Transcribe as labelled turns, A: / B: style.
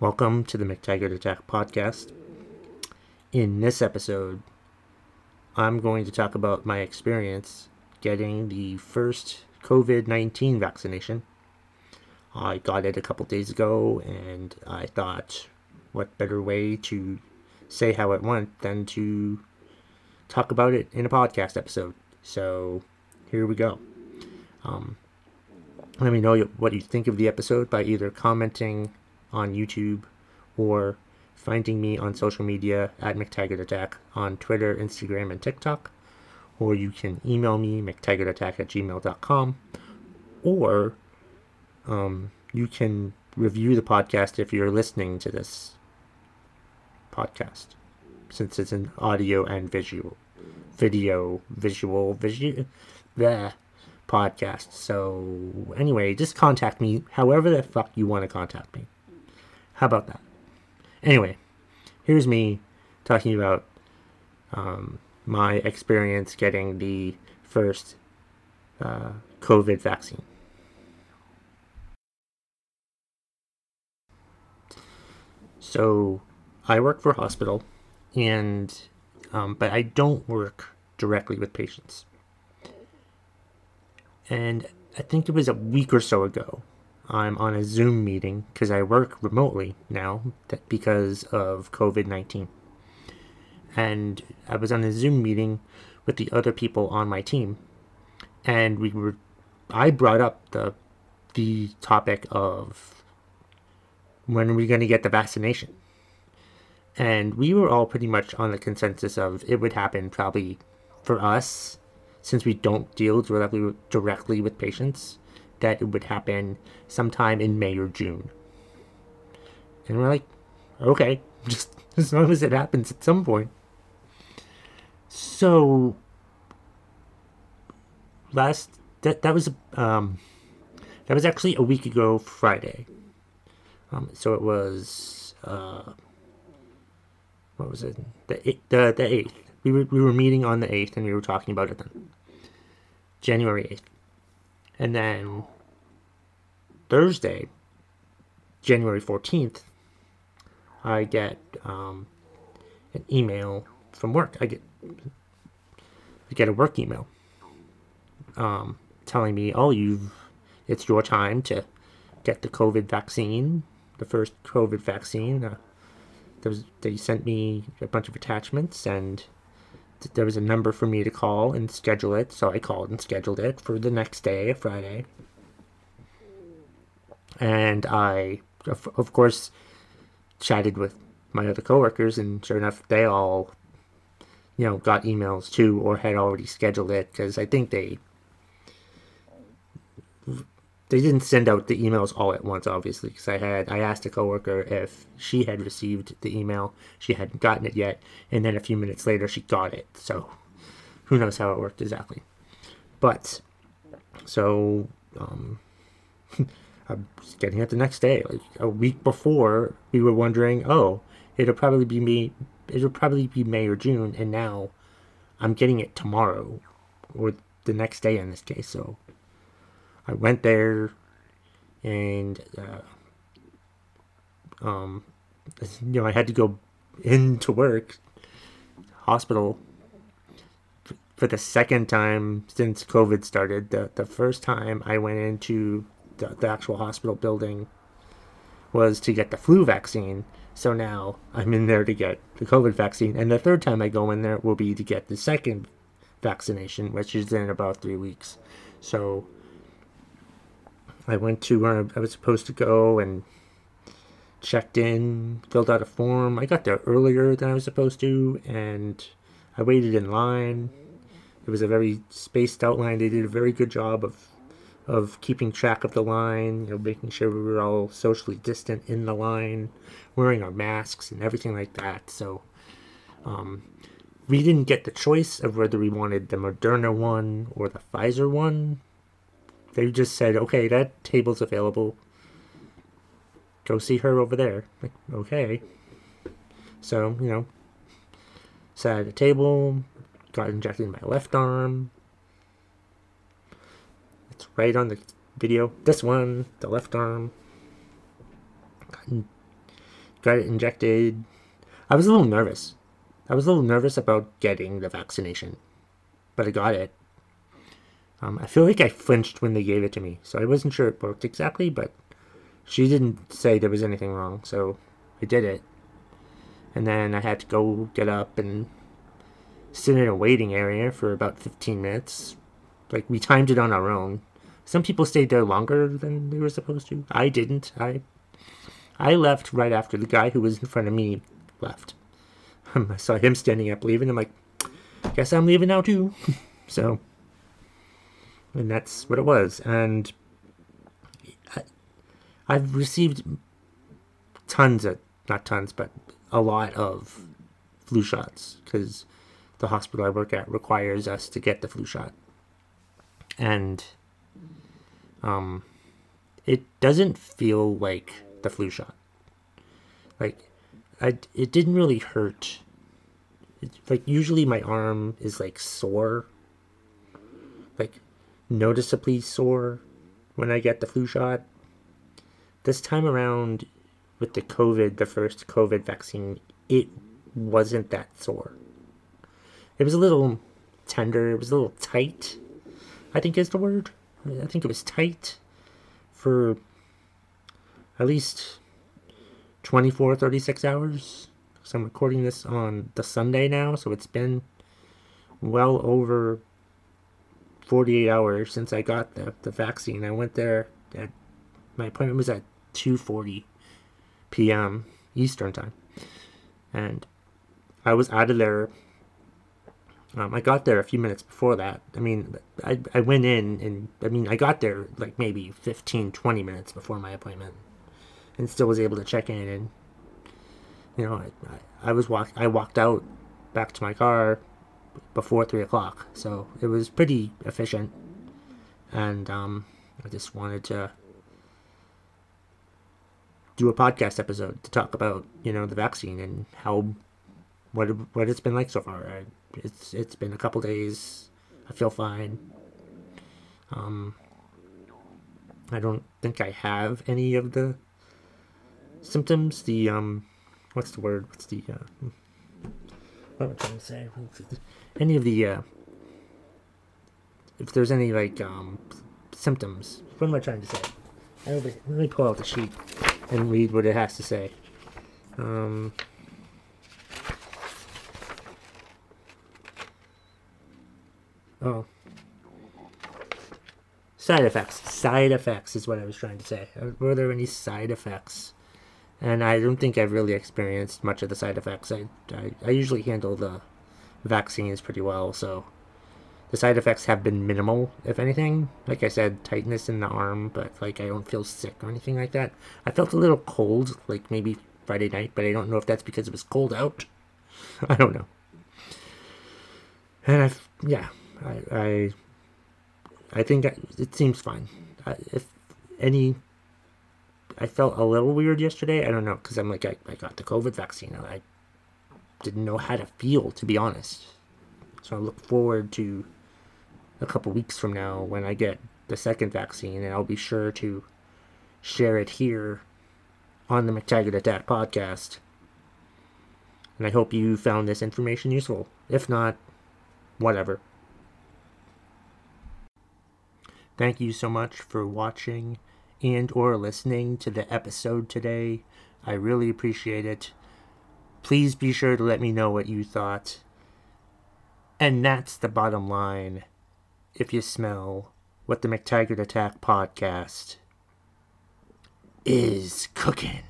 A: Welcome to the McTaggart Attack podcast. In this episode, I'm going to talk about my experience getting the first COVID 19 vaccination. I got it a couple days ago, and I thought, what better way to say how it went than to talk about it in a podcast episode? So, here we go. Um, let me know what you think of the episode by either commenting on YouTube or finding me on social media at McTaggart Attack on Twitter, Instagram, and TikTok. Or you can email me, McTaggartAttack at gmail.com. Or um, you can review the podcast if you're listening to this podcast, since it's an audio and visual, video, visual, visual, the podcast. So, anyway, just contact me however the fuck you want to contact me. How about that? Anyway, here's me talking about um, my experience getting the first uh, COVID vaccine. So, I work for a hospital, and um, but I don't work directly with patients. And I think it was a week or so ago. I'm on a Zoom meeting because I work remotely now because of COVID 19. And I was on a Zoom meeting with the other people on my team. And we were, I brought up the, the topic of when are we going to get the vaccination? And we were all pretty much on the consensus of it would happen probably for us, since we don't deal directly, directly with patients that it would happen sometime in May or June. And we're like, okay, just as long as it happens at some point. So last that that was um that was actually a week ago Friday. Um, so it was uh what was it the the the eighth. We were we were meeting on the eighth and we were talking about it then. January eighth. And then Thursday, January 14th, I get um, an email from work. I get I get a work email um, telling me, "Oh, you've it's your time to get the COVID vaccine, the first COVID vaccine." Uh, was, they sent me a bunch of attachments, and there was a number for me to call and schedule it. So I called and scheduled it for the next day, Friday and I, of, of course, chatted with my other coworkers, and sure enough, they all, you know, got emails too, or had already scheduled it because I think they they didn't send out the emails all at once, obviously, because I had I asked a coworker if she had received the email, she hadn't gotten it yet, and then a few minutes later she got it. So who knows how it worked exactly, but so um, I'm getting it the next day. Like a week before, we were wondering, oh, it'll probably be me. It'll probably be May or June, and now I'm getting it tomorrow, or the next day in this case. So I went there, and uh, um, you know, I had to go into work, hospital for the second time since COVID started. The the first time I went into the, the actual hospital building was to get the flu vaccine. So now I'm in there to get the COVID vaccine. And the third time I go in there will be to get the second vaccination, which is in about three weeks. So I went to where I was supposed to go and checked in, filled out a form. I got there earlier than I was supposed to, and I waited in line. It was a very spaced out line. They did a very good job of of keeping track of the line, you know, making sure we were all socially distant in the line, wearing our masks and everything like that. So um, we didn't get the choice of whether we wanted the Moderna one or the Pfizer one. They just said, okay, that table's available. Go see her over there. Like, okay. So, you know, sat at a table, got injected in my left arm, It's right on the video. This one, the left arm, got it injected. I was a little nervous. I was a little nervous about getting the vaccination, but I got it. Um, I feel like I flinched when they gave it to me, so I wasn't sure it worked exactly, but she didn't say there was anything wrong, so I did it. And then I had to go get up and sit in a waiting area for about 15 minutes. Like, we timed it on our own. Some people stayed there longer than they were supposed to. I didn't. I I left right after the guy who was in front of me left. I saw him standing up leaving. I'm like, guess I'm leaving now too. so, and that's what it was. And I, I've received tons of, not tons, but a lot of flu shots because the hospital I work at requires us to get the flu shot. And um, it doesn't feel like the flu shot. Like, I, it didn't really hurt. It, like, usually my arm is like sore, noticeably sore when I get the flu shot. This time around, with the COVID, the first COVID vaccine, it wasn't that sore. It was a little tender, it was a little tight, I think is the word. I think it was tight for at least 24, 36 hours. So I'm recording this on the Sunday now, so it's been well over 48 hours since I got the, the vaccine. I went there at my appointment was at 2:40 p.m. Eastern time, and I was out of there. Um, I got there a few minutes before that. I mean, I, I went in and I mean, I got there like maybe 15, 20 minutes before my appointment and still was able to check in and you know I, I was walk I walked out back to my car before three o'clock. So it was pretty efficient. And um, I just wanted to do a podcast episode to talk about you know the vaccine and how what what it's been like so far. I, it's it's been a couple days. I feel fine. Um I don't think I have any of the symptoms, the um, what's the word? What's the uh, what am I trying to say? Any of the uh, if there's any like um symptoms. What am I trying to say? Let me pull out the sheet and read what it has to say. Um. Oh. Side effects. Side effects is what I was trying to say. Were there any side effects? And I don't think I've really experienced much of the side effects. I, I, I usually handle the vaccines pretty well, so the side effects have been minimal, if anything. Like I said, tightness in the arm, but like I don't feel sick or anything like that. I felt a little cold, like maybe Friday night, but I don't know if that's because it was cold out. I don't know. And I've, yeah, I, I, I think it seems fine. if any I felt a little weird yesterday. I don't know, because I'm like, I, I got the COVID vaccine I didn't know how to feel, to be honest. So I look forward to a couple weeks from now when I get the second vaccine, and I'll be sure to share it here on the McTaggart Attack podcast. And I hope you found this information useful. If not, whatever. Thank you so much for watching and or listening to the episode today. I really appreciate it. Please be sure to let me know what you thought. And that's the bottom line if you smell what the McTaggart Attack podcast is cooking.